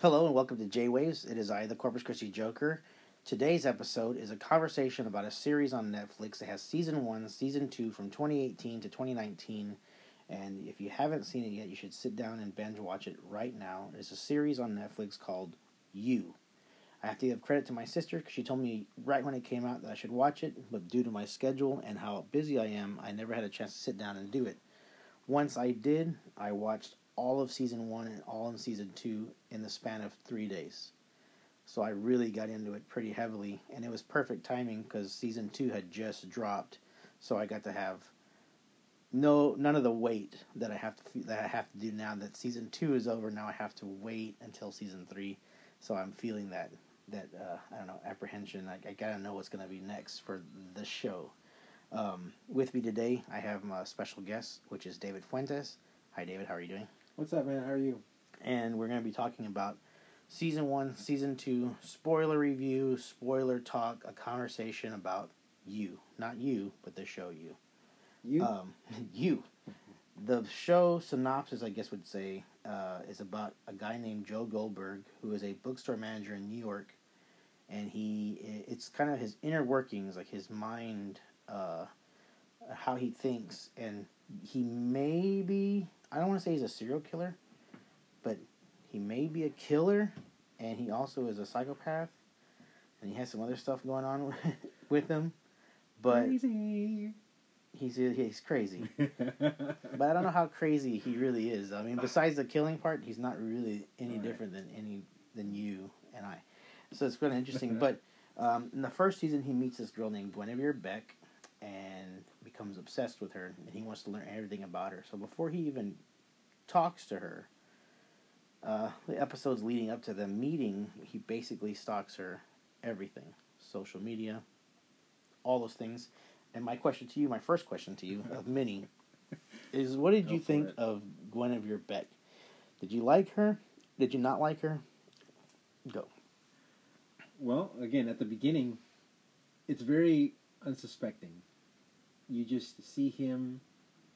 Hello and welcome to J Waves. It is I, the Corpus Christi Joker. Today's episode is a conversation about a series on Netflix that has season one, season two from 2018 to 2019. And if you haven't seen it yet, you should sit down and binge watch it right now. It's a series on Netflix called You. I have to give credit to my sister because she told me right when it came out that I should watch it, but due to my schedule and how busy I am, I never had a chance to sit down and do it. Once I did, I watched all of season one and all in season two in the span of three days. So I really got into it pretty heavily, and it was perfect timing because season two had just dropped, so I got to have no none of the wait that I have to that I have to do now that season two is over. Now I have to wait until season three, so I'm feeling that that uh, I don't know apprehension. I, I gotta know what's gonna be next for the show. Um, with me today, I have my special guest, which is David Fuentes. Hi, David. How are you doing? What's up, man? How are you? And we're going to be talking about season one, season two, spoiler review, spoiler talk, a conversation about you, not you, but the show you. You? Um, you. The show synopsis, I guess, would say, uh, is about a guy named Joe Goldberg who is a bookstore manager in New York, and he it's kind of his inner workings, like his mind, uh, how he thinks, and he may be I don't want to say he's a serial killer, but he may be a killer, and he also is a psychopath, and he has some other stuff going on with him. But Crazy. he's he's crazy. but I don't know how crazy he really is. I mean, besides the killing part, he's not really any Right. different than any than you and I. So it's kind of interesting. but um, in the first season, he meets this girl named Guinevere Beck, and becomes obsessed with her, and he wants to learn everything about her. So before he even talks to her, uh, the episodes leading up to the meeting, he basically stalks her everything, social media, all those things. And my question to you, my first question to you of many, is what did Go you think it. of Guinevere Beck? Did you like her? Did you not like her? Go. well, again, at the beginning, it's very unsuspecting. You just see him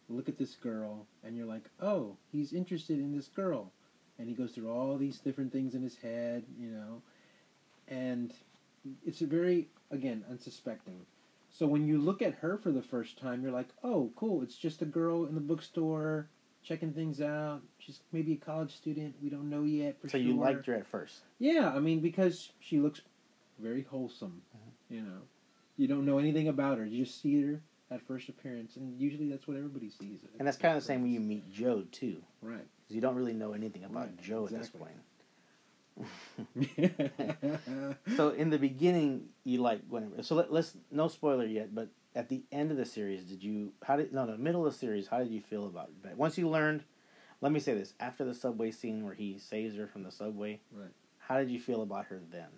look at this girl, and you're like, oh, he's interested in this girl. And he goes through all these different things in his head, you know. And it's a very, again, unsuspecting. So when you look at her for the first time, you're like, oh, cool, it's just a girl in the bookstore checking things out. She's maybe a college student. We don't know yet for So sure. you liked her at first. Yeah, I mean because she looks very wholesome. Mm-hmm. You know, you don't know anything about her. You just see her at first appearance, and usually that's what everybody sees. And that's kind of the same when you meet Joe too, right. because you don't really know anything about Right, Joe at this point. So in the beginning, you like Guinevere. So let, let's no spoiler yet, but at the end of the series, did you? How did no no middle of the series? How did you feel about Beck? Once you learned, let me say this: after the subway scene where he saves her from the subway, Right. How did you feel about her then?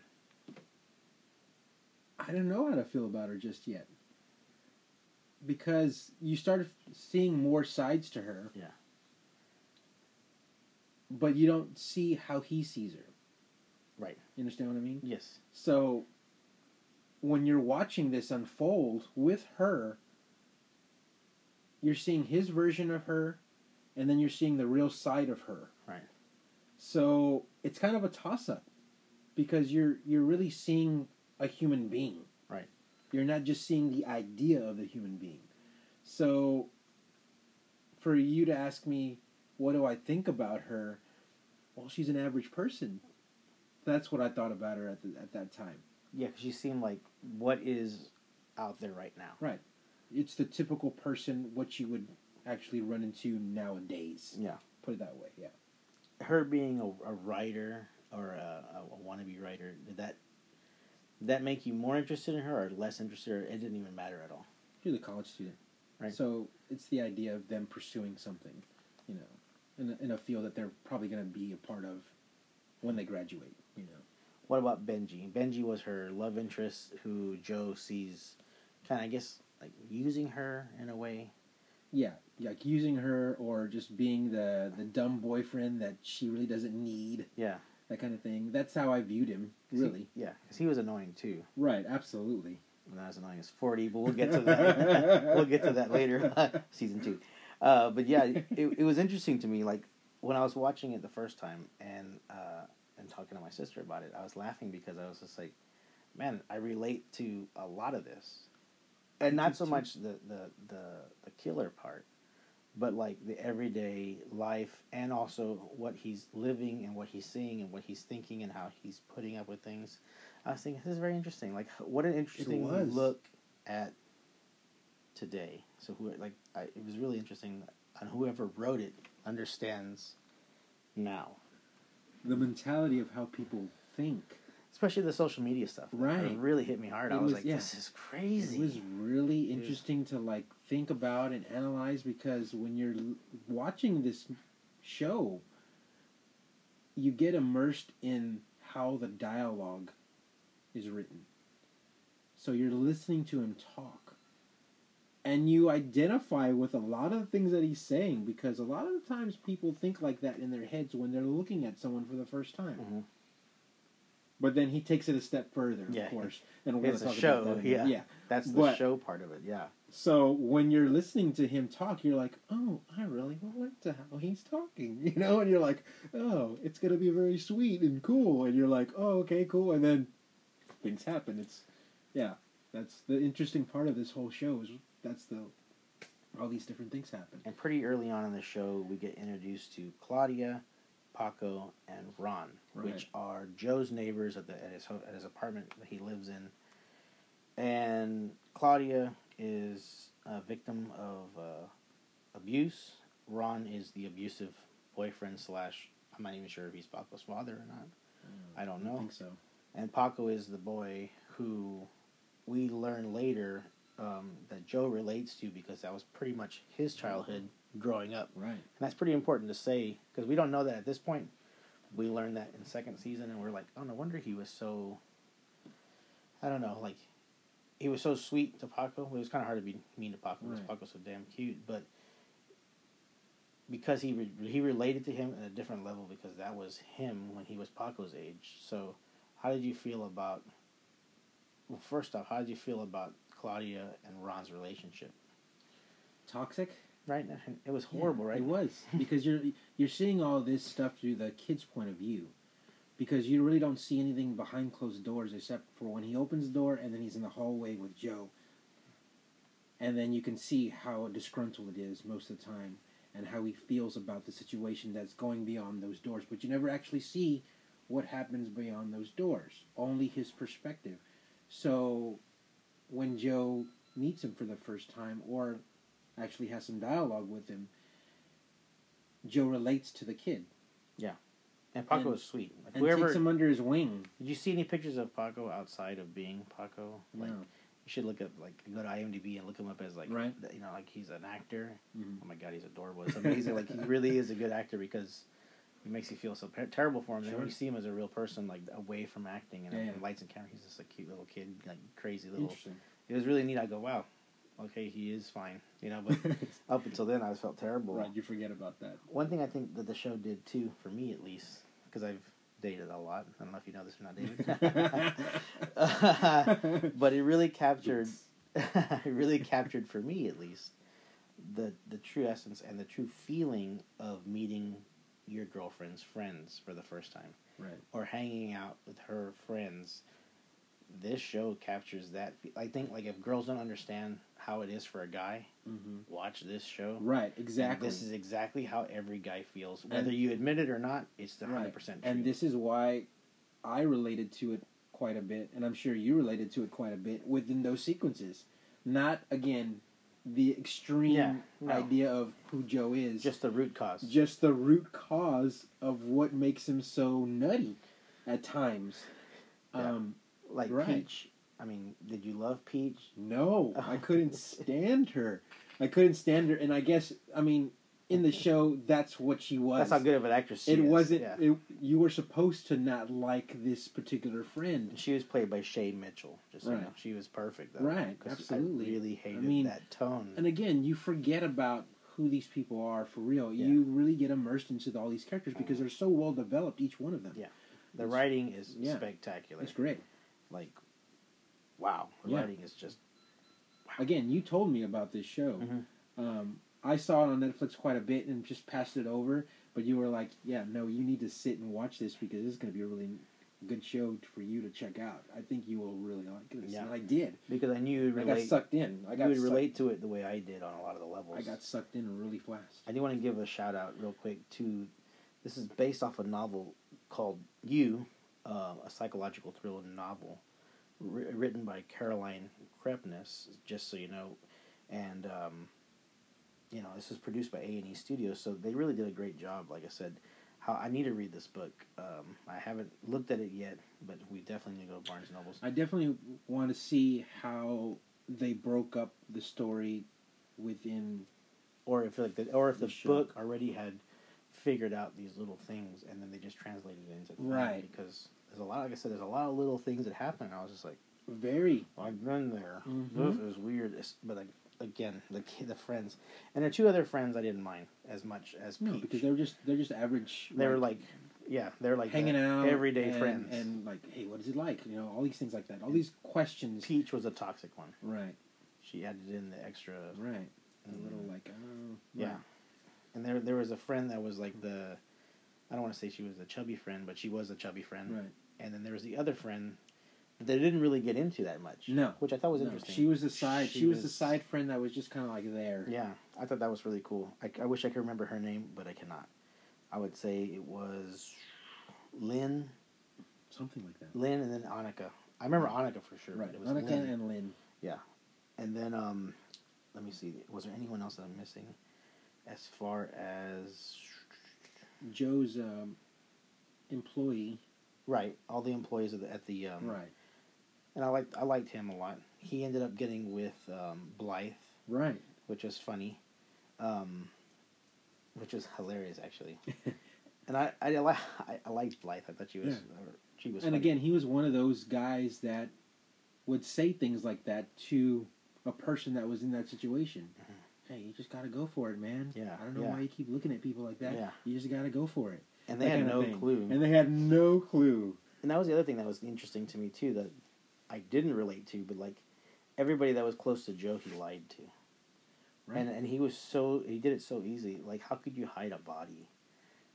I don't know how to feel about her just yet. Because you started seeing more sides to her. Yeah. But you don't see how he sees her. Right. You understand what I mean? Yes. So when you're watching this unfold with her, you're seeing his version of her and then you're seeing the real side of her. Right. So it's kind of a toss up because you're you're really seeing a human being. You're not just seeing the idea of the human being. So for you to ask me what do I think about her? Well, she's an average person. That's what I thought about her at the, at that time. Yeah, because you seem like what is out there right now. Right. It's the typical person what you would actually run into nowadays. Yeah. Put it that way. Yeah. Her being a, a writer or a, a wannabe writer, did that did that make you more interested in her or less interested? Or it didn't even matter at all. She's a college student. Right. So it's the idea of them pursuing something, you know, in a, in a field that they're probably going to be a part of when they graduate, you know. What about Benji? Benji was her love interest, who Joe sees, kind of I guess like using her in a way. Yeah, like using her or just being the the dumb boyfriend that she really doesn't need, Yeah. That kind of thing. That's how I viewed him, 'Cause he- really. yeah, because he was annoying too. Right, absolutely. Not as annoying as forty, but we'll get to that. we'll get to that later, season two. Uh, but yeah, it, it was interesting to me. Like when I was watching it the first time, and uh, and talking to my sister about it, I was laughing because I was just like, man, I relate to a lot of this, and not so much the the the the killer part, but like the everyday life and also what he's living and what he's seeing and what he's thinking and how he's putting up with things. I was thinking this is very interesting. Like, what an interesting look at today. So who like I, it was really interesting, and whoever wrote it understands now, The mentality of how people think. Especially the social media stuff. Right. it really hit me hard. It I was, was- like, yeah. this is crazy. It was really was- interesting to like think about and analyze because when you're watching this show, you get immersed in how the dialogue is written. So you're listening to him talk. And you identify with a lot of the things that he's saying because a lot of the times people think like that in their heads when they're looking at someone for the first time. Mhm. But then he takes it a step further, Yeah. of course. And we're It's going a to talk show, about that. yeah. yeah. That's the But- show part of it. Yeah, So when you're listening to him talk, you're like, "Oh, I really relate to how he's talking," you know, and you're like, "Oh, it's gonna be very sweet and cool," and you're like, "Oh, okay, cool," and then things happen. It's yeah, that's the interesting part of this whole show is that's the all these different things happen. and pretty early on in the show, we get introduced to Claudia, Paco, and Ron, which are Joe's neighbors at the at his at his apartment that he lives in. And Claudia is a victim of uh, abuse. Ron is the abusive boyfriend slash. I'm not even sure if he's Paco's father or not. I don't know. I think so. And Paco is the boy who we learn later um, that Joe relates to because that was pretty much his childhood growing up. Right. And that's pretty important to say because we don't know that at this point. We learned that in second season, and we're like, oh, no wonder he was so. I don't know, like, he was so sweet to Paco. It was kind of hard to be mean to Paco because Right. Paco's so damn cute, but because he re- he related to him at a different level because that was him when he was Paco's age. So, how did you feel about? Well, first off, how did you feel about Claudia and Ron's relationship? Toxic. Right, now. it was horrible, Yeah, right? It was because you're you're seeing all this stuff through the kid's point of view, because you really don't see anything behind closed doors except for when he opens the door and then he's in the hallway with Joe. And then you can see how disgruntled it is most of the time, and how he feels about the situation that's going beyond those doors. But you never actually see what happens beyond those doors. Only his perspective. So, when Joe meets him for the first time, or actually has some dialogue with him, Joe relates to the kid Yeah. And Paco And- was sweet. Like, and whoever takes him under his wing. did you see any pictures of Paco outside of being Paco? Like No. you should look up like go to IMDb and look him up as like Right. you know like he's an actor. Mhm. Oh my god, he's adorable. It's amazing. like he really is a good actor because he makes you feel so terrible for him. And Sure. when you see him as a real person, like away from acting and Yeah, and yeah. lights and camera, he's just a cute little kid, like crazy little. Interesting. It was really neat. I go, wow, okay, he is fine, you know. But up until then, I felt terrible. right, you forget about that. One thing I think that the show did too, for me at least, because I've dated a lot. I don't know if you know this or not, David. but it really captured, it really captured for me at least, the the true essence and the true feeling of meeting your girlfriend's friends for the first time, right. or hanging out with her friends. This show captures that. I think like if girls don't understand how it is for a guy, hmm watch this show. Right, And exactly. This is exactly how every guy feels, whether And- you admit it or not. It's the hundred percent true. and this is why I related to it quite a bit, and I'm sure you related to it quite a bit within those sequences. Not again the extreme Yeah, no. idea of who Joe is, just the root cause. just the root cause of what makes him so nutty at times. Yeah. Um, like right. Peach. I mean, did you love Peach? no, I couldn't stand her. I couldn't stand her, and I guess I mean in the show that's what she was. That's how good of an actress she it is. wasn't. Yeah. It, you were supposed to not like this particular friend. And she was played by Shay Mitchell. Just so you Right. know, she was perfect. Though, Right, absolutely. I really hated mean, that tone. And again, you forget about who these people are for real. Yeah. You really get immersed into all these characters because uh-huh. they're so well developed, each one of them. Yeah. the writing is yeah. spectacular. It's great. Like, wow, the Yeah. writing is just Again, you told me about this show. Mhm. Um, I saw it on Netflix quite a bit and just passed it over. But you were like, yeah, no, you need to sit and watch this because this is going to be a really good show for you to check out. I think you will really like this. Yeah. And I did. because I knew you'd I got sucked in. I you got would relate to it the way I did on a lot of the levels. I got sucked in really fast. I do want to give a shout out real quick to. This is based off a novel called You, uh, a psychological thriller novel, wri- written by Caroline Kepnes. Just so you know, and um, you know this was produced by A and E Studios, so they really did a great job. Like I said, how I need to read this book. Um, I haven't looked at it yet, but we definitely need to go to Barnes and Nobles. I definitely want to see how they broke up the story within. or if like the, or if the The book already had figured out these little things and then they just translated it into Right. because there's a lot like I said there's a lot of little things that happen and I was just like Very. I've been there Mhm. this is weird It's- but like again the the friends and there are two other friends I didn't mind as much as No, Peach because they're just they're just average. they were like yeah they're like hanging the out, everyday and, friends and like, hey, what is it like? You know, all these things like that. All these questions. Peach was a toxic one Right. she added in the extra Right. A Mm. little like, oh, Yeah. right. And there there was a friend that was like the I don't want to say she was a chubby friend but she was a chubby friend Right. and then there was the other friend that they didn't really get into that much. No. which I thought was No, interesting. she was the side. She, She was, the side friend that was just kind of like there. yeah, I thought that was really cool. I, I wish I could remember her name, but I cannot. I would say it was Lynn, Something like that. Lynn, and then Annika. I remember Annika for sure. Right. It was Annika Lynn. and Lynn. Yeah. And then um, let me see. Was there anyone else that I'm missing? As far as Joe's um, employee. right, all the employees at the, at the um, right. and I liked I liked him a lot. He ended up getting with um, Blythe. Right. which was funny, um, which was hilarious actually. and I I, li- I, liked Blythe. I thought she was Yeah. she was. and funny. again, he was one of those guys that would say things like that to a person that was in that situation. Hey, you just got to go for it, man. Yeah, I don't know yeah. why you keep looking at people like that. Yeah. You just got to go for it. and they That had no clue. And they had no clue. and that was the other thing that was interesting to me too that I didn't relate to, but like everybody that was close to Joe, he lied to, Right. and and he was so he did it so easy. Like how could you hide a body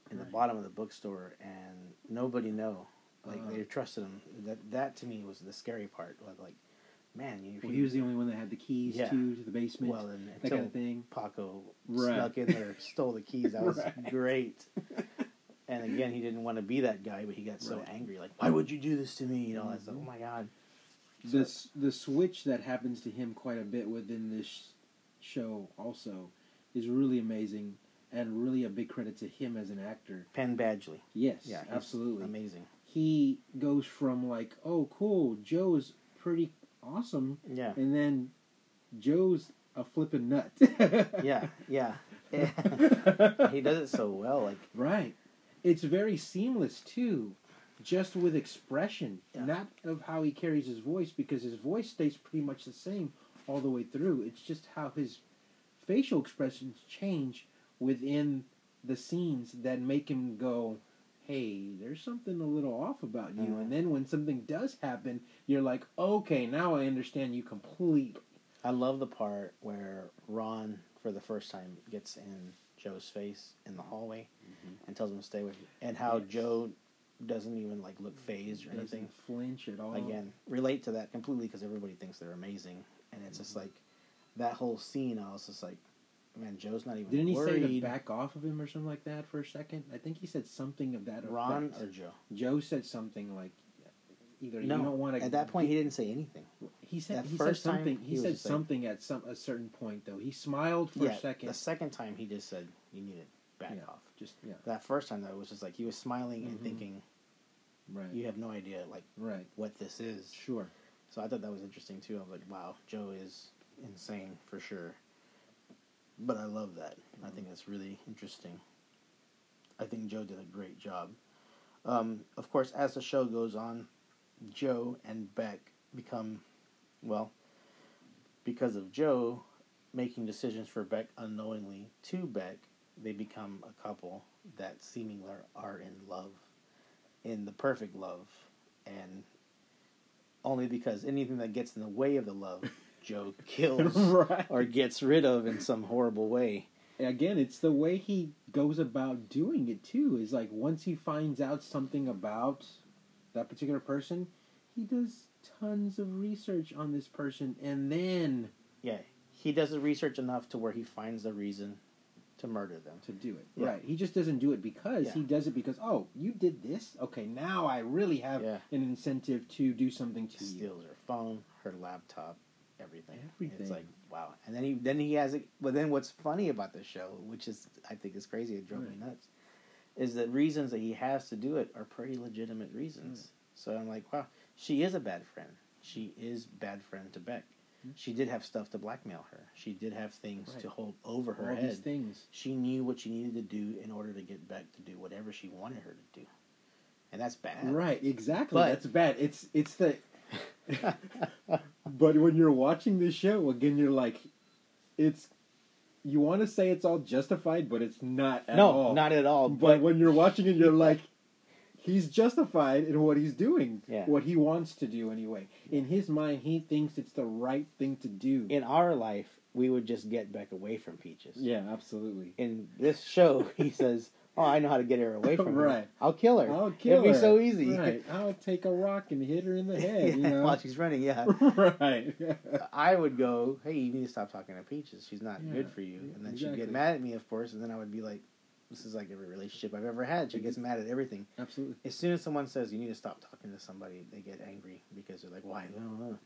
in the bottom of the bookstore and nobody know? Like Uh. they trusted him. That that to me was the scary part. Like man, you well, he was the only one that had the keys Yeah. to, to the basement. well, and that kind of thing. Paco Right. snuck in there, stole the keys. That was Right. great. And again, he didn't want to be that guy, but he got so Right. angry. Like, why would you do this to me? You know, that's like, mm-hmm. oh my god. the s- the switch that happens to him quite a bit within this show also is really amazing and really a big credit to him as an actor. Penn Badgley. Yes, Yeah, absolutely. amazing. He goes from like, "Oh, cool, Joe's pretty awesome," Yeah, and then Joe's a flippin' nut. yeah, yeah. he does it so well. Like, Right. It's very seamless too, just with expression, Yeah. not of how he carries his voice, because his voice stays pretty much the same all the way through. It's just how his facial expressions change within the scenes that make him go, "Hey, there's something a little off about you." Mhm. And then when something does happen, you're like, "Okay, now I understand you completely." I love the part where Ron, for the first time, gets in Joe's face in the hallway and tells him to stay with him, and how Yes. Joe doesn't even like look phased or Doesn't anything. flinch at all. again relate to that completely because everybody thinks they're amazing and it's just Mhm. like that whole scene i was just like man joe's not even Didn't he say to back off of him or something like that for a second? I think he said something of that ron effect. or joe Joe said something like, either no you don't want to. at that point he didn't say anything he said that he said something. he He, said like- something at some a certain point though. He smiled for yeah a second. the second time he just said you need to back Yeah. off Just yeah, that first time though it was just like he was smiling and Mhm. thinking right, you have no idea like right, what this is sure. so i thought that was interesting too i was like wow joe is insane for sure but i love that. I think that's really interesting. I think joe did a great job. Um, of course as the show goes on joe and beck become well because of joe making decisions for beck unknowingly to beck they become a couple that seemingly are in love in the perfect love and only because anything that gets in the way of the love joe kills right. or gets rid of in some horrible way again, it's the way he goes about doing it too. Is like once he finds out something about that particular person, he does tons of research on this person, and then Yeah, he does the research enough to where he finds the reason to murder them. to do it. Yeah. Right. He just doesn't do it because Yeah. he does it because oh, you did this. Okay, now I really have Yeah. an incentive to do something to you. Steals her phone, her laptop, everything. Everything. It's like wow. And then he then he has it. But then what's funny about the show, which is I think is crazy, it drove me nuts, is the reasons that he has to do it are pretty legitimate reasons. So I'm like, wow, she is a bad friend. She is bad friend to Beck. Mhm. She did have stuff to blackmail her. She did have things Right. to hold over her All head. these things. She knew what she needed to do in order to get Beck to do whatever she wanted her to do, and that's bad. Right. Exactly. But- That's bad. It's it's the. But when you're watching this show again, you're like, it's. You want to say it's all justified, but it's not at all no, all. not at all. But But when you're watching it, you're like, he's justified in what he's doing. Yeah. What he wants to do anyway. In his mind, he thinks it's the right thing to do. in our life, we would just get back away from Peaches. yeah, absolutely. In this show, he says, "Oh, I know how to get her away from her. Right. I'll kill her. I'll kill It'd her. be so easy. Right. I'll take a rock and hit her in the head. you Yeah, know? while she's running, yeah. right. I would go, "Hey, you need to stop talking to Peaches. She's not Yeah, good for you." And then she'd get mad at me, of course, and then I would be like, "This is like every relationship I've ever had. She gets mad at everything." Absolutely. As soon as someone says you need to stop talking to somebody, they get angry because they're like, "Why?"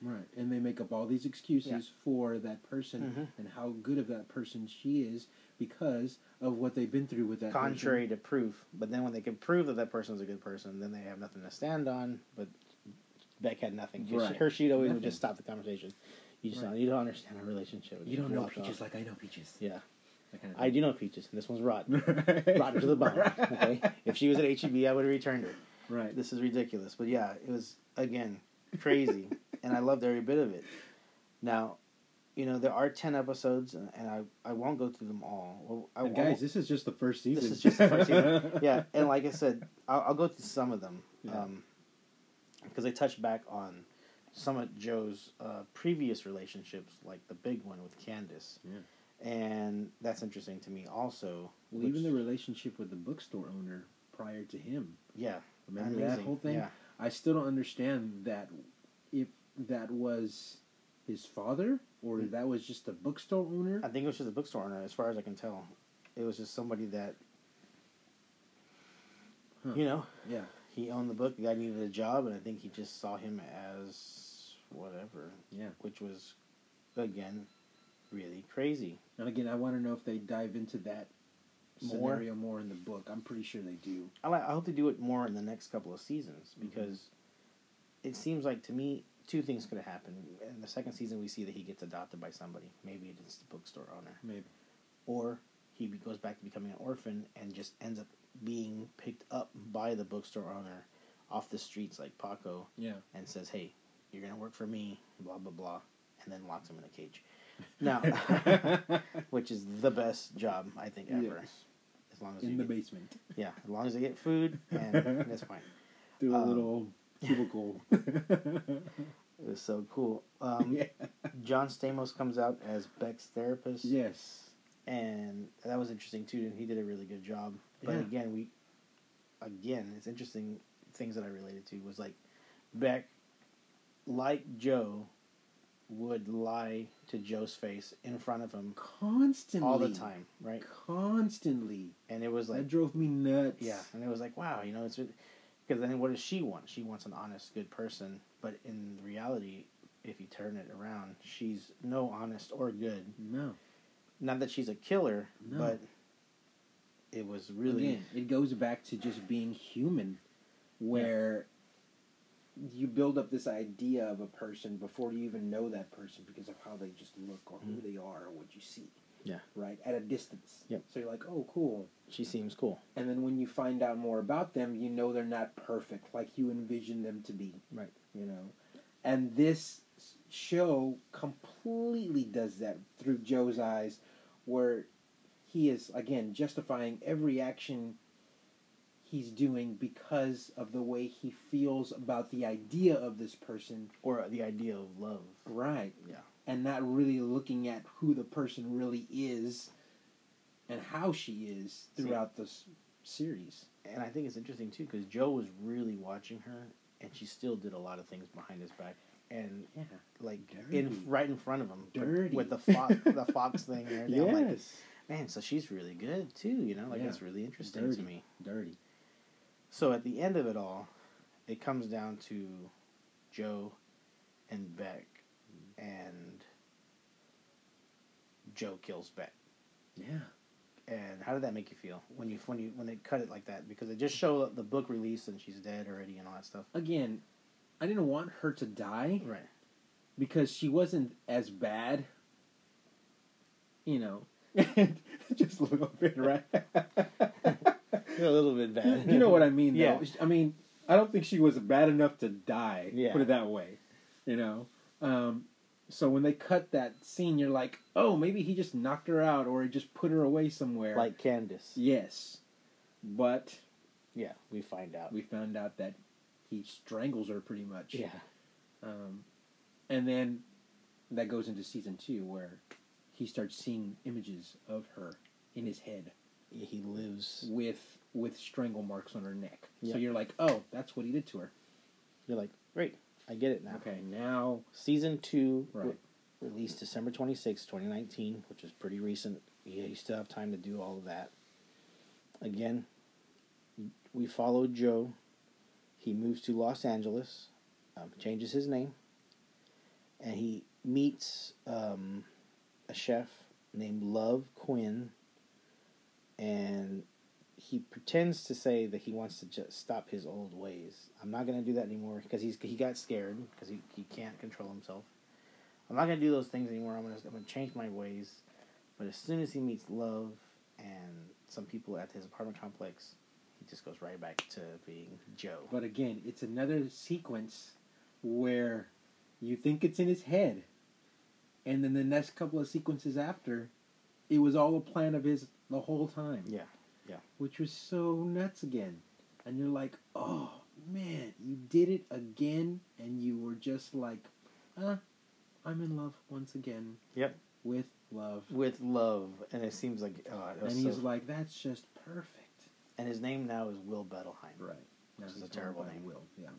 Right. And they make up all these excuses Yeah. for that person Mhm. and how good of that person she is because of what they've been through with that person. Contrary to proof, but then when they can prove that that person's a good person, then they have nothing to stand on. But Beck had nothing. Right. She, her sheet always would just stop the conversation. You just Right. don't, you don't understand a relationship. You don't know peaches off. like I know peaches. Yeah, kind of I do know peaches, and this one's rotten. rotten to the bone. Okay, if she was at HEB, I would have returned her. Right. This is ridiculous, but yeah, it was again crazy, and I loved every bit of it. Now, you know there are ten episodes, and, and I I won't go through them all. Well, I won't- guys, this is just the first season. This is just the first season. yeah, and like I said, I'll, I'll go through some of them Yeah. because they touch back on some of Joe's uh, previous relationships, like the big one with Candace. Yeah. And that's interesting to me also. Well, even the relationship with the bookstore owner prior to him. yeah, Remember that whole thing? Yeah, I still don't understand that if that was his father or Mm. that was just a bookstore owner. I think it was just a bookstore owner, as far as I can tell. It was just somebody that, Huh. you know, Yeah. he owned the book. The guy needed a job, and I think he just saw him as whatever, Yeah. which was, again, really crazy. And again, I want to know if they dive into that More? scenario more in the book. I'm pretty sure they do. I, like, I hope they do it more in the next couple of seasons Mm-hmm. because it seems like to me two things could have happened. In the second season, we see that he gets adopted by somebody. Maybe it's the bookstore owner, Maybe. or he goes back to becoming an orphan and just ends up being picked up by the bookstore owner off the streets like Paco Yeah. and says, "Hey, you're gonna work for me," blah blah blah, and then locks him in a cage. Now, which is the best job I think ever. Yes. As long as In the get, basement. yeah, as long as they get food, and that's fine. Through a Um, little cubicle. It was so cool. Um, yeah. John Stamos comes out as Beck's therapist, Yes. and that was interesting too. And he did a really good job. But Yeah. again, we again, it's interesting things that I related to was like Beck, like Joe, would lie to Joe's face in front of him Constantly. all the time, right? Constantly. And it was like that drove me nuts. Yeah, and it was like, wow, you know, it's because then what does she want? She wants an honest, good person, but in reality, if you turn it around, she's no honest or good. No. Not that she's a killer, No. but it was really Again, it goes back to just being human, where you build up this idea of a person before you even know that person because of how they just look or who Mhm. they are or what you see. Yeah. Right? At a distance. Yep. So you're like, oh, cool. she seems cool. And then when you find out more about them, you know they're not perfect like you envision them to be. Right. You know? And this show completely does that through Joe's eyes, where he is, again, justifying every action he's doing because of the way he feels about the idea of this person. Or the idea of love. Right. Yeah. And not really looking at who the person really is and how she is throughout this series. And I think it's interesting too because Joe was really watching her, and she still did a lot of things behind his back, and Yeah. like Dirty. in right in front of him, with- Dirty. with the fox, the fox thing. And everything. I'm like, Yes. man, so she's really good too. You know, like Yeah. that's really interesting Dirty. to me. Dirty. So at the end of it all, it comes down to Joe and Beck, mm-hmm. and Joe kills Beck. Yeah. And how did that make you feel when you when you when they cut it like that? Because they just show the book release and she's dead already and all that stuff. Again, I didn't want her to die Right. because she wasn't as bad. You know, just a little bit, right? a little bit bad. you know what I mean? Though. Yeah. I mean, I don't think she was bad enough to die. Yeah. Put it that way. You know. Um, so when they cut that scene, you're like, oh, maybe he just knocked her out or he just put her away somewhere. Like Candace. yes, but Yeah, we find out. we found out that he strangles her pretty much. yeah. Um, and then that goes into season two where he starts seeing images of her in his head He lives. with with strangle marks on her neck. Yeah. So you're like, oh, that's what he did to her. You're like, great, I get it now. Okay, now Season two Right. re- released December 26, 2019, which is pretty recent. Yeah, you still have time to do all of that. Again, we follow Joe. He moves to Los Angeles, um, changes his name, and he meets um, a chef named Love Quinn, and he pretends to say that he wants to just stop his old ways. I'm not going to do that anymore because he's he got scared because he, he can't control himself. I'm not going to do those things anymore. I'm going to I'm going to change my ways. But as soon as he meets Love and some people at his apartment complex, he just goes right back to being Joe. But again, it's another sequence where you think it's in his head, and then the next couple of sequences after, it was all a plan of his the whole time. Yeah, Which was so nuts again. And you're like, oh man, you did it again, and you were just like, ah, I'm in love once again. Yep. With love. with Love, and it seems like uh, it And he's so- like, that's just perfect. and his name now is Will Bettelheim. Right. Now Which is a terrible name. Will. Yeah.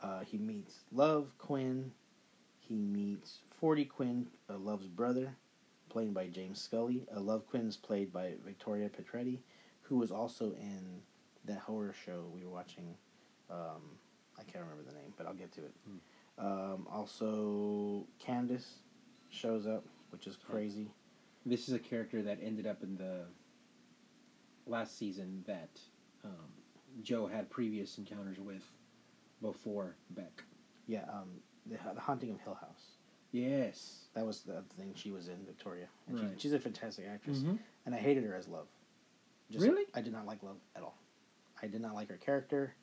Uh, he meets Love Quinn. He meets Forty Quinn, uh, Love's brother, played by James Scully. Uh, Love Quinn's played by Victoria Pedretti, who was also in that horror show we were watching. Um, I can't remember the name, but I'll get to it. Um, also, Candace shows up, which is crazy. This is a character that ended up in the last season that um, Joe had previous encounters with before Beck. Yeah, um, the, the Haunting of Hill House. Yes. That was the other thing she was in, Victoria. And Right. she, she's a fantastic actress. Mhm. And I hated her as Love. Really? I did not like Love at all. I did not like her character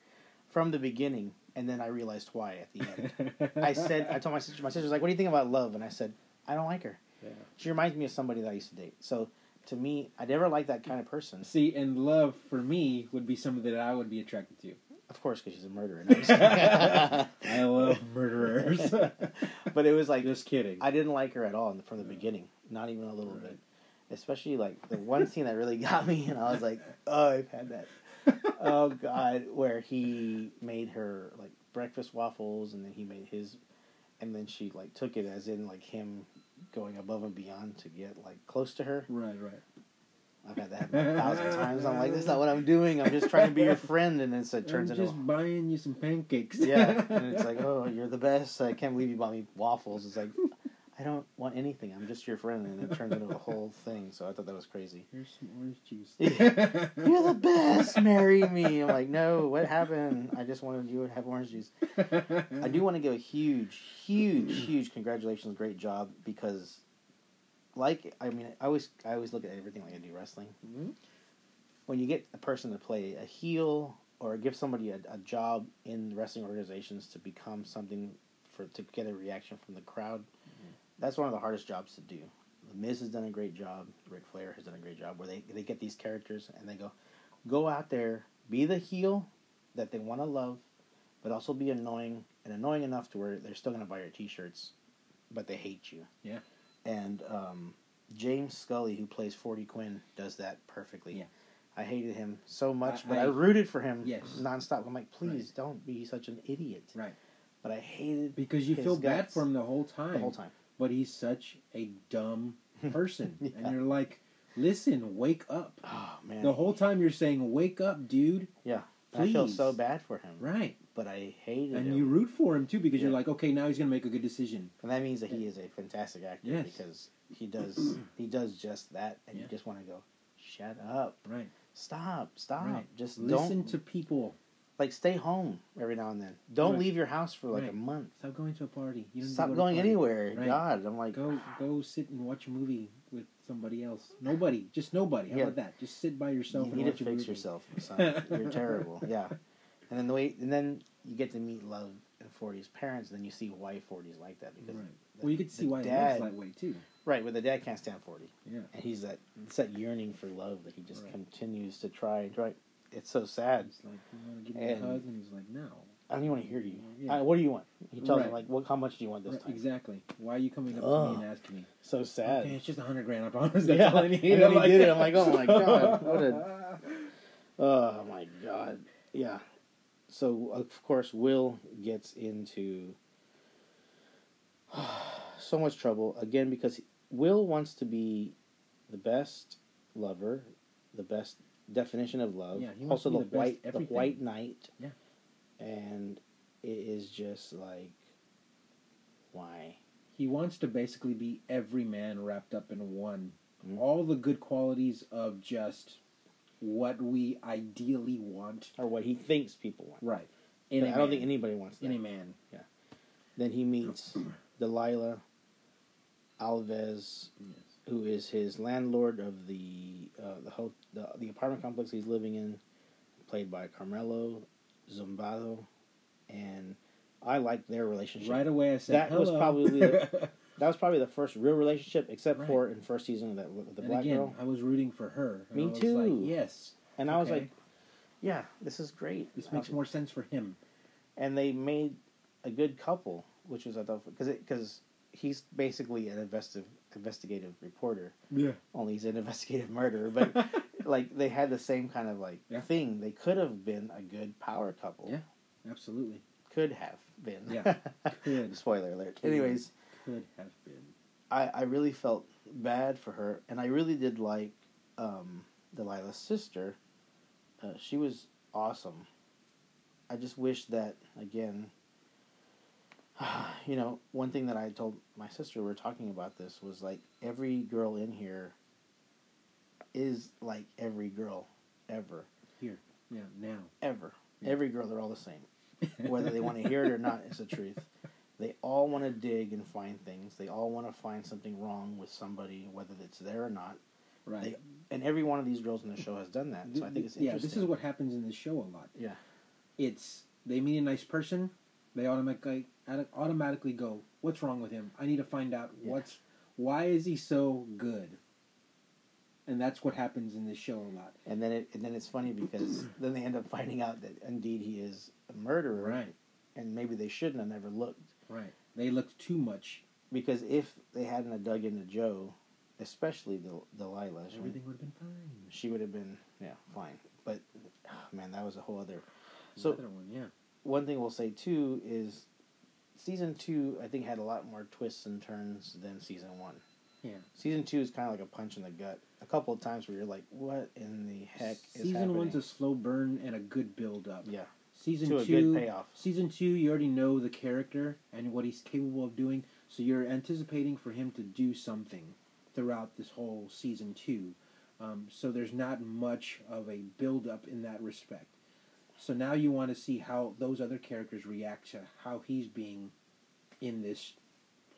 from the beginning, and then I realized why at the end. I said, I told my sister, my sister's like, "What do you think about Love?" And I said, "I don't like her. Yeah. She reminds me of somebody that I used to date." So to me, I never liked that kind of person. See, and love for me would be something that I would be attracted to. Of course, because she's a murderer. I'm just kidding. I love murderers. but it was like Just kidding. I didn't like her at all from the beginning, not even a little Right. bit. Especially like the one scene that really got me, and I was like, "Oh, I've had that." oh God, where he made her like breakfast waffles, and then he made his, and then she like took it as in like him going above and beyond to get like close to her. Right, right. I've had that a thousand times. I'm like, that's not what I'm doing. I'm just trying to be your friend, and then it turns I'm into just buying you some pancakes. yeah, and it's like, oh, you're the best. I can't believe you bought me waffles. It's like, I don't want anything. I'm just your friend, and it turns into a whole thing. So I thought that was crazy. Here's some orange juice. You're the best. Marry me. I'm like, no. What happened? I just wanted you to have orange juice. I do want to give a huge, huge, huge congratulations. Great job because, like, I mean, I always, I always look at everything like I do wrestling. Mhm. When you get a person to play a heel or give somebody a, a job in wrestling organizations to become something for to get a reaction from the crowd, that's one of the hardest jobs to do. The Miz has done a great job. Ric Flair has done a great job where they they get these characters and they go, go out there, be the heel that they want to love, but also be annoying and annoying enough to where they're still going to buy your T-shirts, but they hate you. Yeah. And um, James Scully, who plays Forty Quinn, does that perfectly. Yeah. I hated him so much, I- but I, I- rooted for him Yes. nonstop. I'm like, please Right. don't be such an idiot. Right. But I hated Because you feel bad for him the whole time. the whole time. But he's such a dumb person. Yeah. And you're like, listen, wake up. Oh man, The whole time you're saying, wake up, dude. Yeah. I feel so bad for him, Right. But I hated And him. you root for him too because you're like, okay, now he's going to make a good decision. and that means that he is a fantastic actor Yes. because he does he does just that, and Yeah. you just want to go, shut up, Right. stop, stop, Right. just Listen to people. like stay home every now and then. Don't Right. leave your house for like a month. Stop going to a party. You don't Stop go going party. anywhere. Right. God, I'm like, Go go sit and watch a movie with somebody else. Nobody, just nobody. How Yeah. about that? Just sit by yourself you and need to fix movie. yourself, son. You're terrible. Yeah. And then the way, and then you get to meet Love and 40's parents, and then you see why 40's like that because Right. the- Well, you get to see why dad, looks that way too. right? But the dad can't stand 40, Yeah. and he's that it's that yearning for love that he just Right. continues to try and try. It's so sad. It's like, you want to give me And- a hug? And he's like, no. I don't even want to hear you. Yeah. Uh, what do you want? He tells him like, "What? How much do you want this Right, time?" exactly. Why are you coming up to me and asking me? So sad. Okay, it's just a hundred grand. I promise. That's Yeah. all I need. And then I'm he did it. I'm like, oh my God, what Oh my god. Yeah. So of course Will gets into so much trouble again because Will wants to be the best lover, the best definition of love. Yeah, also the, the white the white knight. Yeah. And it is just like why? He wants to basically be every man wrapped up in one. Mhm. All the good qualities of just what we ideally want. Or what he thinks people want. Right. But In a I don't think anybody wants that. in a man. Then he meets Delilah Alves, who is his landlord of the uh, the, ho- the the apartment complex he's living in, played by Carmela Zumbado, and I like their relationship. Right away, I said That was probably the- That was probably the first real relationship, except Right. for in first season of that with the and black again, girl. I was rooting for her. Me too. Like, yes, And I was like, yeah, this is great. this makes was- more sense for him. and they made a good couple, which was I thought because because he's basically an investi- investigative reporter. Yeah. Only he's an investigative murderer, but like they had the same kind of like Yeah. thing. They could have been a good power couple. Yeah. Absolutely, Could have been. Yeah. Spoiler alert. Anyways, could have been. I, I really felt bad for her, and I really did like um, Delilah's sister. Uh, she was awesome. I just wish that again. You know, one thing that I told my sister we were talking about this was like every girl in here is like every girl ever, Here, Yeah. Now. ever. Yeah. Every girl, they're all the same. Whether they want to hear it or not, it's the truth. They all want to dig and find things. They all want to find something wrong with somebody, whether it's there or not. right. They, and every one of these girls in the show has done that. So I think it's yeah, this is what happens in the show a lot. Yeah. It's they meet a nice person, they automatically automatically go, "What's wrong with him? I need to find out Yeah. what's why is he so good." And that's what happens in this show a lot. And then it and then it's funny because then they end up finding out that indeed he is a murderer, Right. and maybe they shouldn't have never looked Right. They looked too much. because if they hadn't have dug into Joe, especially Del- Delilah, she, Everything would have been fine. she would have been yeah fine. But oh, man, that was a whole other. So- other one, yeah. one thing we'll say too is season two I think had a lot more twists and turns than season one. Yeah. Season two is kind of like a punch in the gut. A couple of times where you're like, "What in the heck is Season one's a slow burn and a good build up. yeah, Season to a two, season two, you already know the character and what he's capable of doing, so you're anticipating for him to do something throughout this whole season two. Um, so there's not much of a build up in that respect. So now you want to see how those other characters react to how he's being in this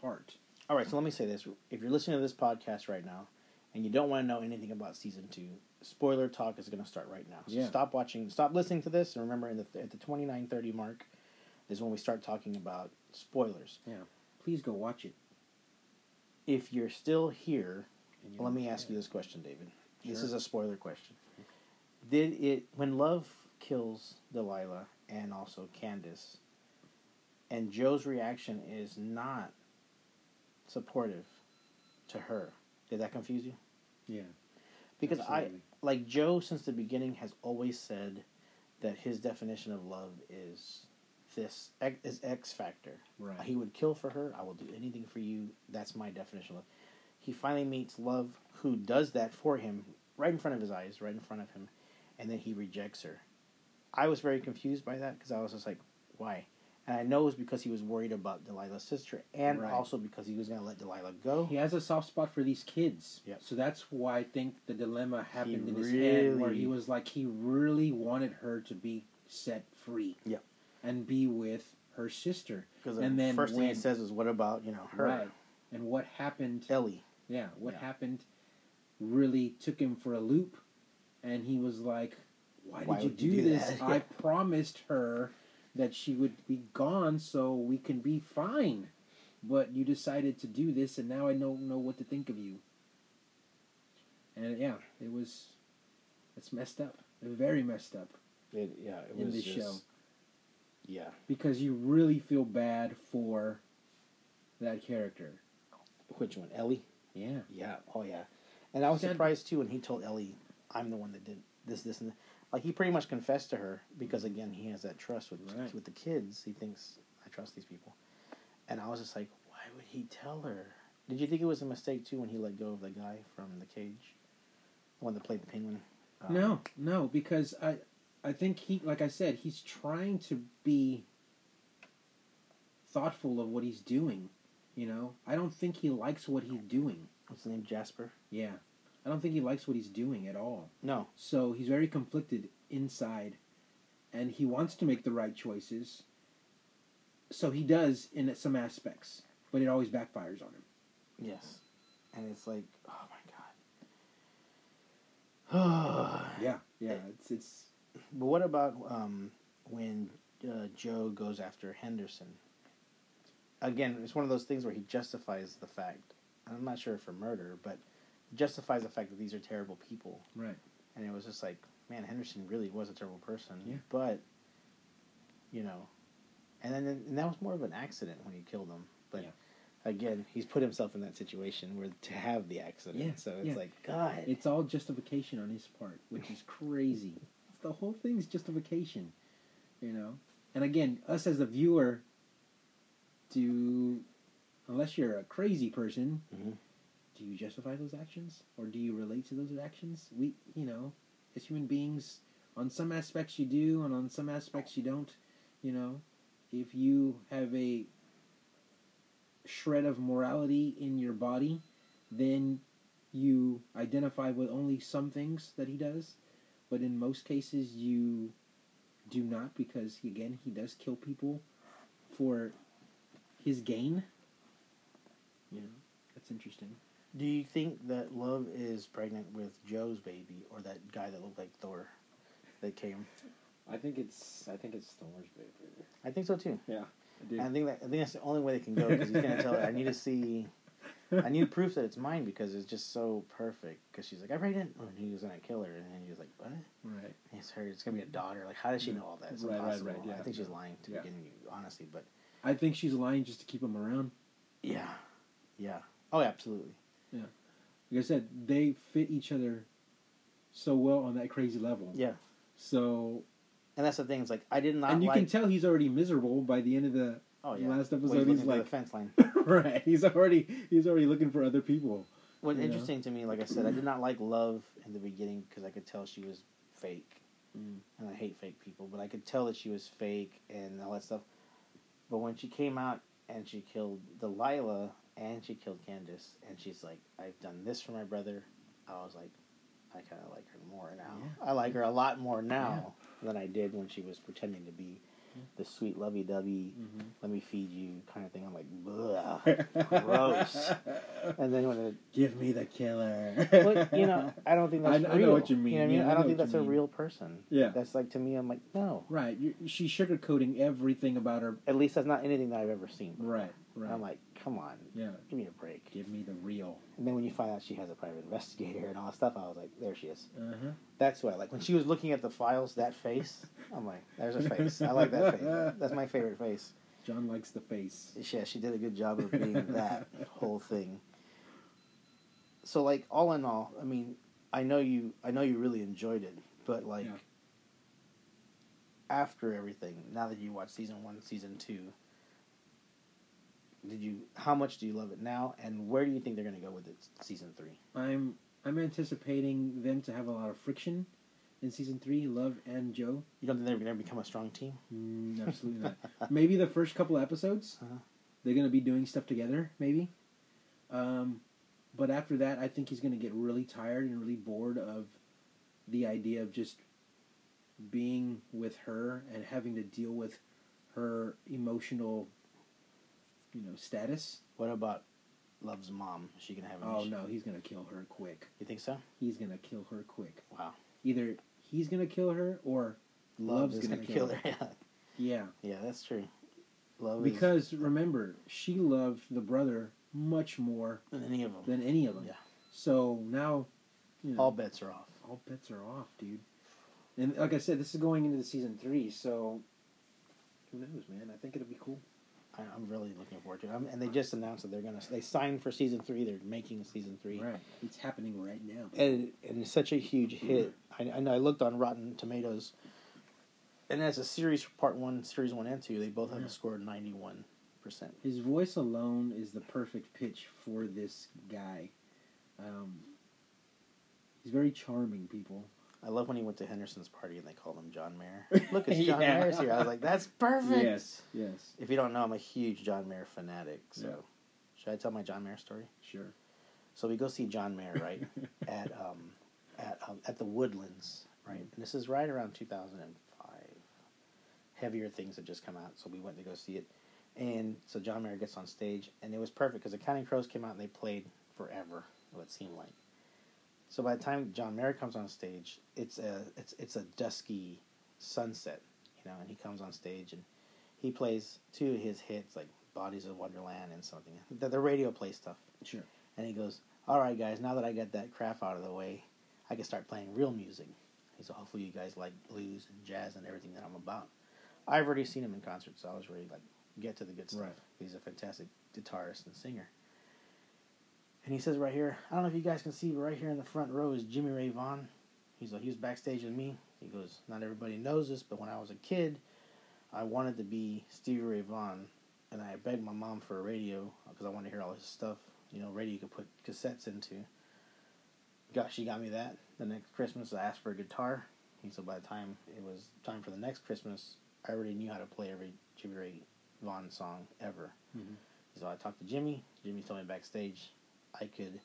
part. All right, so let me say this: if you're listening to this podcast right now, and you don't want to know anything about season two, spoiler talk is going to start right now. So Yeah. stop watching, stop listening to this, and remember, in the, at the twenty nine thirty mark is when we start talking about spoilers. Yeah, please go watch it. If you're still here, and let me ask you this question, David. This is a spoiler question. Did it when love kills Delilah and also Candace, and Joe's reaction is not supportive to her? Did that confuse you? Yeah. Because I absolutely. Like Joe since the beginning has always said that his definition of love is this X- is X factor. right. He would kill for her. I will do anything for you. That's my definition of love. He finally meets love who does that for him right in front of his eyes, right in front of him, and then he rejects her. I was very confused by that because I was just like, why? And I know it's because he was worried about Delilah's sister, and Right. also because he was going to let Delilah go. He has a soft spot for these kids. Yep. So that's why I think the dilemma happened He in his head, where he was like, he really wanted her to be set free. Yep. And be with her sister. Because the then first thing he says is, "What about you know her, Right. And what happened? Ellie?" Yeah. What Yeah. happened? Really took him for a loop, and he was like, "Why, Why did you do, you do this? that?" I promised her that she would be gone, so we can be fine." But you decided to do this, and now I don't know what to think of you. And yeah, it was. It's messed up. Very messed up It, yeah, it in was this just, show Yeah, because you really feel bad for that character. which one, Ellie? Yeah. Yeah, oh yeah. And I was surprised too when he told Ellie, "I'm the one that did this, this, and that." Like he pretty much confessed to her because again he has that trust with Right. with the kids. He thinks I trust these people, and I was just like, why would he tell her? Did you think it was a mistake too when he let go of the guy from the cage, the one that played the penguin? Um, No, no, because I, I think he, like I said, he's trying to be thoughtful of what he's doing. You know, I don't think he likes what he's doing. what's the name? Jasper. Yeah, I don't think he likes what he's doing at all. No, So he's very conflicted inside, and he wants to make the right choices. So he does in some aspects, but it always backfires on him. yes, and it's like, oh my god. Yeah, yeah, it's it's But what about um, when uh, Joe goes after Henderson? Again, it's one of those things where he justifies the fact. I'm not sure for murder, but justifies the fact that these are terrible people. right. And it was just like, man, Henderson really was a terrible person. Yeah. But, you know, and then and that was more of an accident when he killed him. But Yeah. again, he's put himself in that situation where to have the accident. Yeah, So it's yeah. like, God. It's all justification on his part, which is crazy. the whole thing's justification, you know. And again, us as the viewer, do unless you're a crazy person, Mhm. Do you justify those actions or do you relate to those actions? We, you know, as human beings, on some aspects you do, and on some aspects you don't. You know, if you have a shred of morality in your body, then you identify with only some things that he does, but in most cases you do not because again he does kill people for his gain. Know, that's interesting. Do you think that Love is pregnant with Joe's baby or that guy that looked like Thor that came? I think it's I think it's Thor's baby. I think so too. Yeah, I do. I think that I think that's the only way they can go because he's gonna tell her. I need to see. I need proof that it's mine because it's just so perfect. Because she's like, I'm pregnant, and he was gonna kill her, and then he was like, what? Right. It's her. It's gonna be a daughter. Like, how does she mm. know all that? It's Right, right, impossible. right, yeah. I think she's lying to Yeah. begin honestly, but I think she's lying just to keep him around. yeah, yeah. Oh, absolutely. Like I said, they fit each other so well on that crazy level. Yeah, So, and that's the thing. It's like I did not like. and you like. can tell he's already miserable by the end of the oh yeah. last Well, episode. he's, he's like, the fence line. right. He's already he's already looking for other people. What's know? interesting to me, like I said, I did not like Love in the beginning because I could tell she was fake, Mm. and I hate fake people. But I could tell that she was fake and all that stuff. But when she came out and she killed Delilah and she killed Candace, and she's like, "I've done this for my brother," I was like, I kind of like her more now. Yeah. I like her a lot more now than I did when she was pretending to be the sweet lovey-dovey, Mm-hmm. let me feed you kind of thing. I'm like. Gross. and then when it Give me the killer. but you know, I don't think I- that's I know what you mean. know what I mean, Yeah, I don't think that's a mean. real person. Yeah. that's like to me. I'm like, no. right. You, she's sugarcoating everything about her. At least that's not anything that I've ever seen. before. Right. Right. I'm like, come on, yeah. give me a break. Give me the real. And then when you find out she has a private investigator and all that stuff, I was like, there she is. Uh huh. That's why, like. When she was looking at the files, that face, I'm like, there's a face. I like that face. That's my favorite face. John likes the face. Yeah, she did a good job of being that whole thing. so like all in all, I mean, I know you, I know you really enjoyed it, but like Yeah. after everything, now that you watch season one, season two, did you? How much do you love it now, and where do you think they're going to go with it? Season three. I'm I'm anticipating them to have a lot of friction in season three. Love and Joe. You don't think they're going to become a strong team? Mm, absolutely not. Maybe the first couple episodes, Uh-huh. they're going to be doing stuff together. Maybe, um, but after that, I think he's going to get really tired and really bored of the idea of just being with her and having to deal with her emotional, you know, status. What about Love's mom? Is she to have? Any Oh issue? no, he's going to kill her quick. You think so? He's going to kill her quick. Wow. Either he's going to kill her or Love Love's gonna going to kill kill her. Yeah, yeah. yeah, that's true. Love is Because remember, she loved the brother much more than any of them. than any of them. Yeah. So now, you know, All bets are off. all bets are off, dude. And like I said, this is going into the season three, so who knows, man? I think it'll be cool. I'm really looking forward to it. I'm, and they just announced that they're gonna. They signed for season three. They're making season three. Right, it's happening right now. and, and it's such a huge hit. I, I know I looked on Rotten Tomatoes, and as a series, part one, series one and two, they both have Yeah. a score of ninety one percent. His voice alone is the perfect pitch for this guy. Um, he's very charming, people. I love when he went to Henderson's party and they called him John Mayer. Look, it's John Yeah. Mayer's here. I was like, that's perfect. Yes, yes, If you don't know, I'm a huge John Mayer fanatic. So, Yeah. should I tell my John Mayer story? sure. So we go see John Mayer, right, at um, at um, at the Woodlands, right. And this is right around 2005. Heavier things had just come out, so we went to go see it. And so John Mayer gets on stage, and it was perfect because the Counting Crows came out and they played forever. What it seemed like. So by the time John Mayer comes on stage, it's a it's it's a dusky sunset, you know, and he comes on stage and he plays two of his hits like "Bodies of Wonderland" and something. The, the radio play stuff. Sure. And he goes, "All right, guys. Now that I got that crap out of the way, I can start playing real music." He said, "Hopefully, you guys like blues and jazz and everything that I'm about." I've already seen him in concert, so I was ready to like get to the good stuff. Right. He's a fantastic guitarist and singer. And he says right here, I don't know if you guys can see, but right here in the front row is Jimmy Ray Vaughan. He's like, he was backstage with me. He goes, not everybody knows this, but when I was a kid, I wanted to be Stevie Ray Vaughan, and I begged my mom for a radio because I wanted to hear all his stuff. You know, radio you could put cassettes into. Got she got me that. The next Christmas, I asked for a guitar. He said by the time it was time for the next Christmas, I already knew how to play every Jimmy Ray Vaughan song ever. Mhm. So I talked to Jimmy. Jimmy told me backstage I could.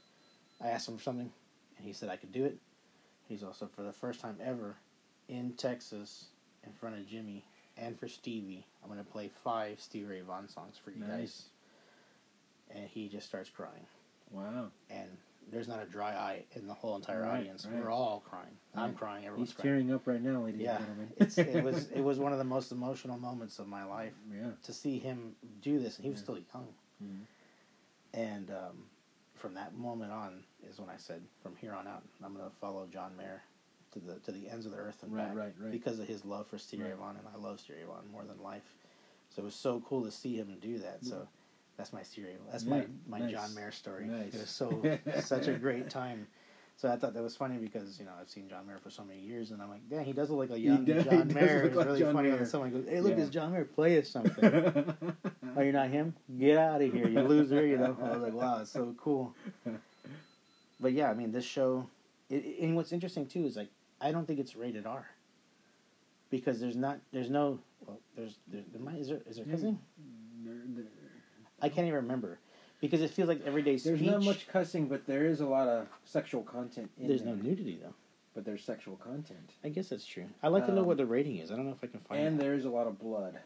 I asked him for something, and he said I could do it. He's also for the first time ever in Texas in front of Jimmy and for Stevie. I'm gonna play five Stevie Ray Vaughan songs for you guys, and he just starts crying. Wow. And there's not a dry eye in the whole entire Right, audience. right. We're all crying. I'm crying. Everyone's He's crying. tearing up right now, ladies Yeah, and gentlemen. it's, it was it was one of the most emotional moments of my life yeah. to see him do this, and he was Yeah. still young. Mhm. And um, from that moment on is when I said, from here on out, I'm going to follow John Mayer to the to the ends of the earth and Right, back right, right. because of his love for Stevie Ray Right. Vaughan, and I love Stevie Ray Vaughan more than life. So it was so cool to see him do that. So that's my Stevie. That's my my nice. John Mayer story. Nice. It was so such a great time. So I thought that was funny because you know I've seen John Mayer for so many years, and I'm like, damn, he does look like a young does- he John does Mayer. It's like really John funny Mayer. when someone goes, "Hey, look, Yeah. it's John Mayer. Play us something." oh, you're not him? Get out of here, you loser! You know. I was like, wow, it's so cool. But yeah, I mean, this show, it, and what's interesting too is like, I don't think it's rated R. Because there's not, there's no, well, there's, there, there might, is there, is there Yeah. Hmm. cussing? There- I can't even remember, because it feels like everyday speech. There's not much cussing, but there is a lot of sexual content in There's there. no nudity though. But there's sexual content. I guess that's true. I'd like to know Um, what the rating is. I don't know if I can find. It. And it. there's a lot of blood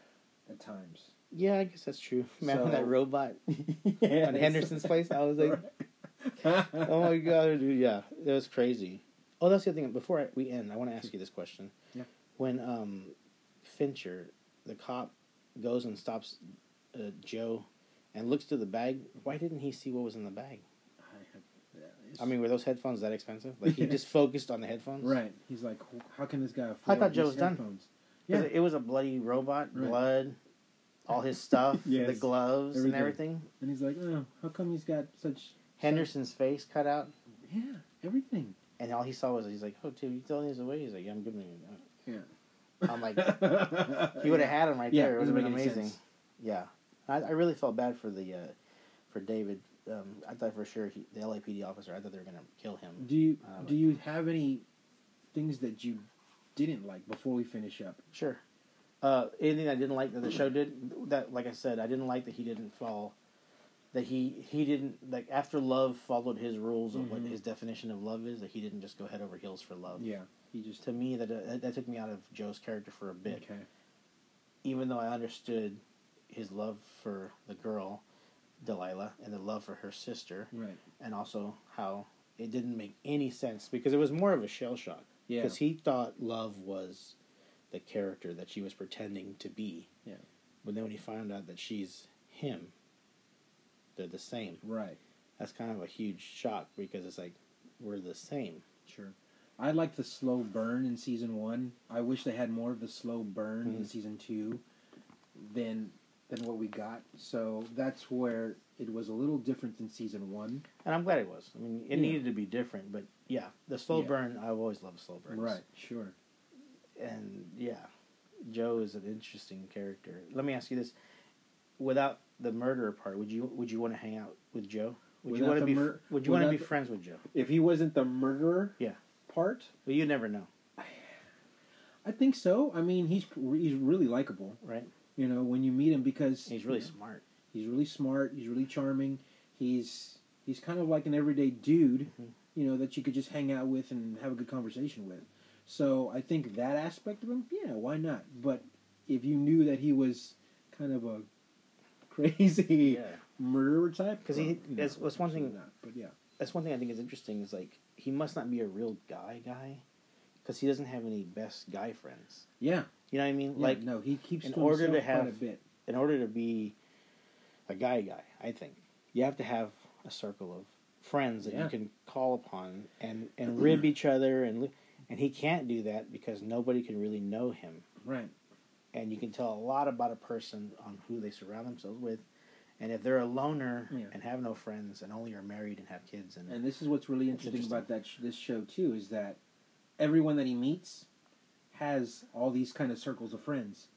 at times. Yeah, I guess that's true. Man, So- that robot on Henderson's place, I was like, oh my god, dude, yeah, it was crazy. Oh, that's the other thing. Before I, we end, I want to ask you this question. Yeah. When um, Fincher, the cop, goes and stops uh, Joe and looks to the bag, why didn't he see what was in the bag? I have- yeah, it's- I mean, were those headphones that expensive? Like he just focused on the headphones, right. He's like, how can this guy afford I thought Joe was done. Yeah. It was a bloody robot, Right. blood, all his stuff, the Yes. gloves and Everything. everything. And he's like, oh, how come he's got such Henderson's face cut out. Yeah, everything. And all he saw was he's like, "Oh, dude, you throwing these away?" He's like, "Yeah, I'm giving you." Yeah. I'm like, He would have had him right Yeah, there. It would have been amazing. sense. Yeah, I, I really felt bad for the uh, for David. Um, I thought for sure he, the LAPD officer. I thought they were gonna kill him. Do you Uh, do you have any things that you didn't like before we finish up? Sure. Uh, anything I didn't like that the show did that, like I said, I didn't like that he didn't fall. That he he didn't like after love followed his rules of what Mhm. his definition of love is. That he didn't just go head over heels for love. Yeah, he just To me, that uh, that took me out of Joe's character for a bit. okay. even though I understood his love for the girl, Delilah, and the love for her sister, Right. and also how it didn't make any sense because it was more of a shell shock. Yeah. Because he thought love was the character that she was pretending to be. Yeah. But then when he found out that she's him, they're the same. Right. That's kind of a huge shock because it's like, we're the same. Sure. I like the slow burn in season one. I wish they had more of the slow burn in Mhm. season two than than what we got. So that's where it was a little different than season one. And I'm glad it was. I mean, it Yeah. needed to be different, but yeah, the slow Yeah. burn, I've always loved slow burns. Right. Sure. and yeah, Joe is an interesting character. Let me ask you this: without the murderer part, would you would you want to hang out with Joe? Would you want to be mur- Would you want to be friends with Joe? If he wasn't the murderer, Yeah. part, Well, you never know, I think so. I mean, he's he's really likable. right? You know, when you meet him because He's really you know, smart. He's really smart. He's really charming. He's he's kind of like an everyday dude, Mhm. you know, that you could just hang out with and have a good conversation with. So I think that aspect of him, yeah, why not? But if you knew that he was kind of a crazy Yeah, murderer type, 'Cause he- well, no, that's- that's one thing- Not. But yeah, that's one thing I think is interesting. Is like he must not be a real guy guy, because he doesn't have any best guy friends. yeah, You know what I mean? yeah, Like no, he keeps in to order to quite a have- bit. in order to be a guy guy, I think you have to have a circle of friends that Yeah. you can call upon and and rib each other and and he can't do that because nobody can really know him Right. and you can tell a lot about a person on who they surround themselves with and if they're a loner Yeah. and have no friends and only are married and have kids and, And this is what's really interesting, interesting. about that sh- this show too is that everyone that he meets has all these kind of circles of friends,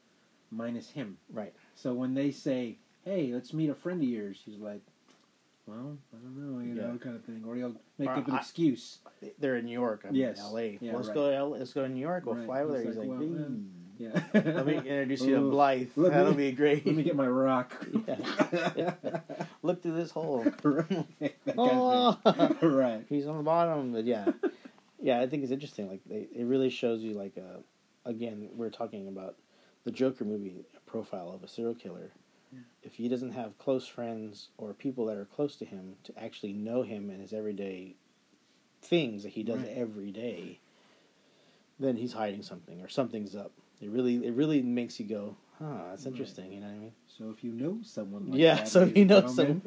minus him. right So when they say, "Hey, let's meet a friend of yours," he's like, "Well, I don't know, you Yeah. know, kind of thing," or he'll make Or up an I- excuse. they're in New York I'm Yes. in LA Yeah, let's right. go to L- let's go to New York we'll Right. fly over there he's like, like, well, "Hey, Yeah. let me introduce you to Blythe let that'll be great Let me get my rock. look through this hole right. Oh. right. he's on the bottom but yeah yeah i think it's interesting like they, it really shows you like uh again we're talking about the joker movie a profile of a serial killer Yeah. if he doesn't have close friends or people that are close to him to actually know him and his everyday things that he does Right. every day then he's hiding something or something's up it really it really makes you go huh that's Right. interesting you know what i mean So if you know someone like yeah that, so if you know someone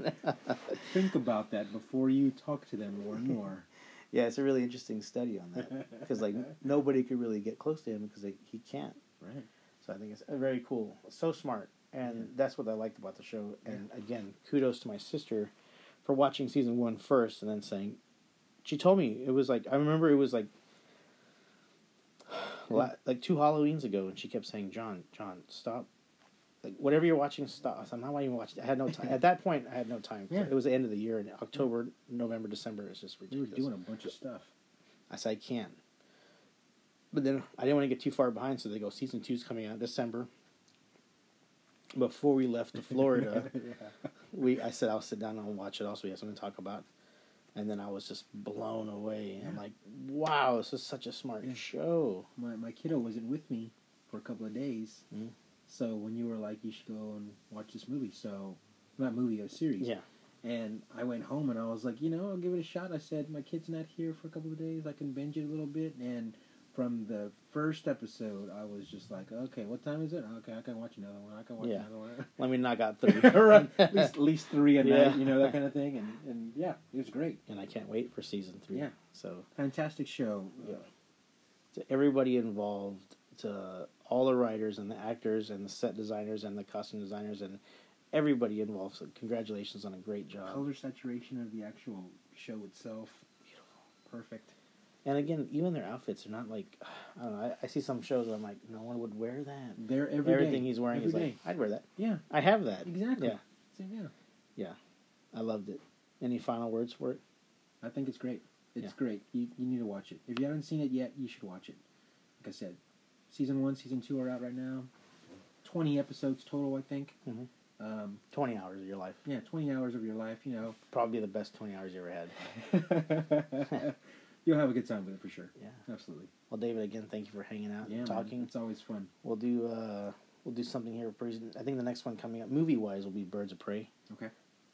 think about that before you talk to them more and more. Yeah it's a really interesting study on that because like nobody could really get close to him because he can't. right. So I think it's uh, very cool, so smart, and Yeah. that's what I liked about the show. And again, kudos to my sister for watching season one first and then saying, she told me it was like I remember it was like. Like two Halloweens ago, and she kept saying, "John, John, stop! Like whatever you're watching, stop." "I'm not even watching." I had no time at that point. I had no time. Yeah. It was the end of the year, and October, November, December is just We were ridiculous. doing a bunch of stuff. I said I can. But then I didn't want to get too far behind, so they go season two's coming out December. Before we left to Florida, yeah. we I said I'll sit down and watch it. Also, we have something to talk about. And then I was just blown away. I'm like, wow, this is such a smart Yeah. show. My my kiddo wasn't with me for a couple of days. Mhm. So when you were like, you should go and watch this movie, so not movie, a series. Yeah, And I went home and I was like, you know, I'll give it a shot. I said, my kid's not here for a couple of days. I can binge it a little bit. And from the first episode, I was just like, okay, what time is it? Okay, I can watch another one. I can watch Yeah. another one. let me knock out three. right. At least, at least three a Yeah. night, you know, that kind of thing. And, and yeah, it was great. and I can't wait for season three. Yeah. So Fantastic show. Yeah. to everybody involved, to all the writers and the actors and the set designers and the costume designers and everybody involved. So congratulations on a great job. color saturation of the actual show itself. beautiful, perfect. And again, even their outfits are not like I don't know. I, I see some shows where I'm like, no one would wear that. They're every Everything day. he's wearing Every is like. I'd wear that. yeah, I have that. exactly. Yeah, So, yeah, I loved it. Any final words for it? I think it's great. It's Yeah. great. You you need to watch it. If you haven't seen it yet, you should watch it. Like I said, season one, season two are out right now. Twenty episodes total, I think. Mhm. Um, Twenty hours of your life. yeah, twenty hours of your life. You know, Probably the best twenty hours you ever had. you'll have a good time with it for sure. Yeah. Absolutely. Well, David, again, thank you for hanging out Yeah, and man, talking. It's always fun. We'll do uh, we'll do something here. I think the next one coming up, movie wise, will be Birds of Prey. Okay.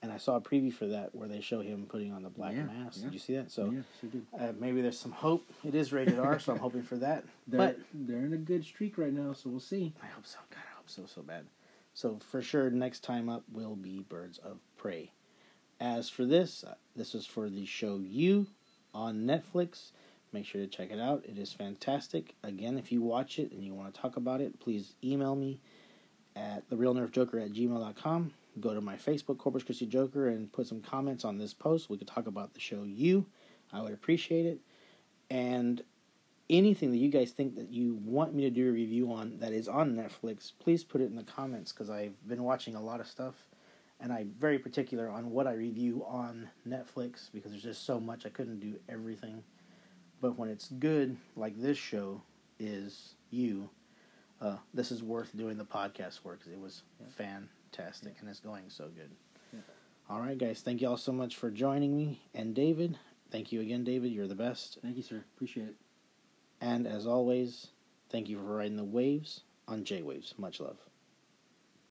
And I saw a preview for that where they show him putting on the black Yeah, mask. yeah. Did you see that? So yeah, uh, maybe there's some hope. It is rated R, so I'm hoping for that. They're But they're in a good streak right now, so we'll see. I hope so. God, I hope so so bad. So for sure, next time up will be Birds of Prey. As for this, uh, this is for the show You on Netflix. Make sure to check it out. It is fantastic. Again, if you watch it and you want to talk about it, please email me at therealnerfjoker at gmail.com. Go to my Facebook, Corpus Christi Joker, and put some comments on this post. We could talk about the show You. I would appreciate it. And anything that you guys think that you want me to do a review on that is on Netflix, please put it in the comments because I've been watching a lot of stuff and I'm very particular on what I review on Netflix because there's just so much I couldn't do everything. But when it's good, like this show is you, uh, this is worth doing the podcast for because it was fantastic and it's going so good. Yeah. All right, guys, thank you all so much for joining me. And David, thank you again, David. You're the best. Thank you, sir. Appreciate it. And as always, thank you for riding the waves on J Waves. Much love.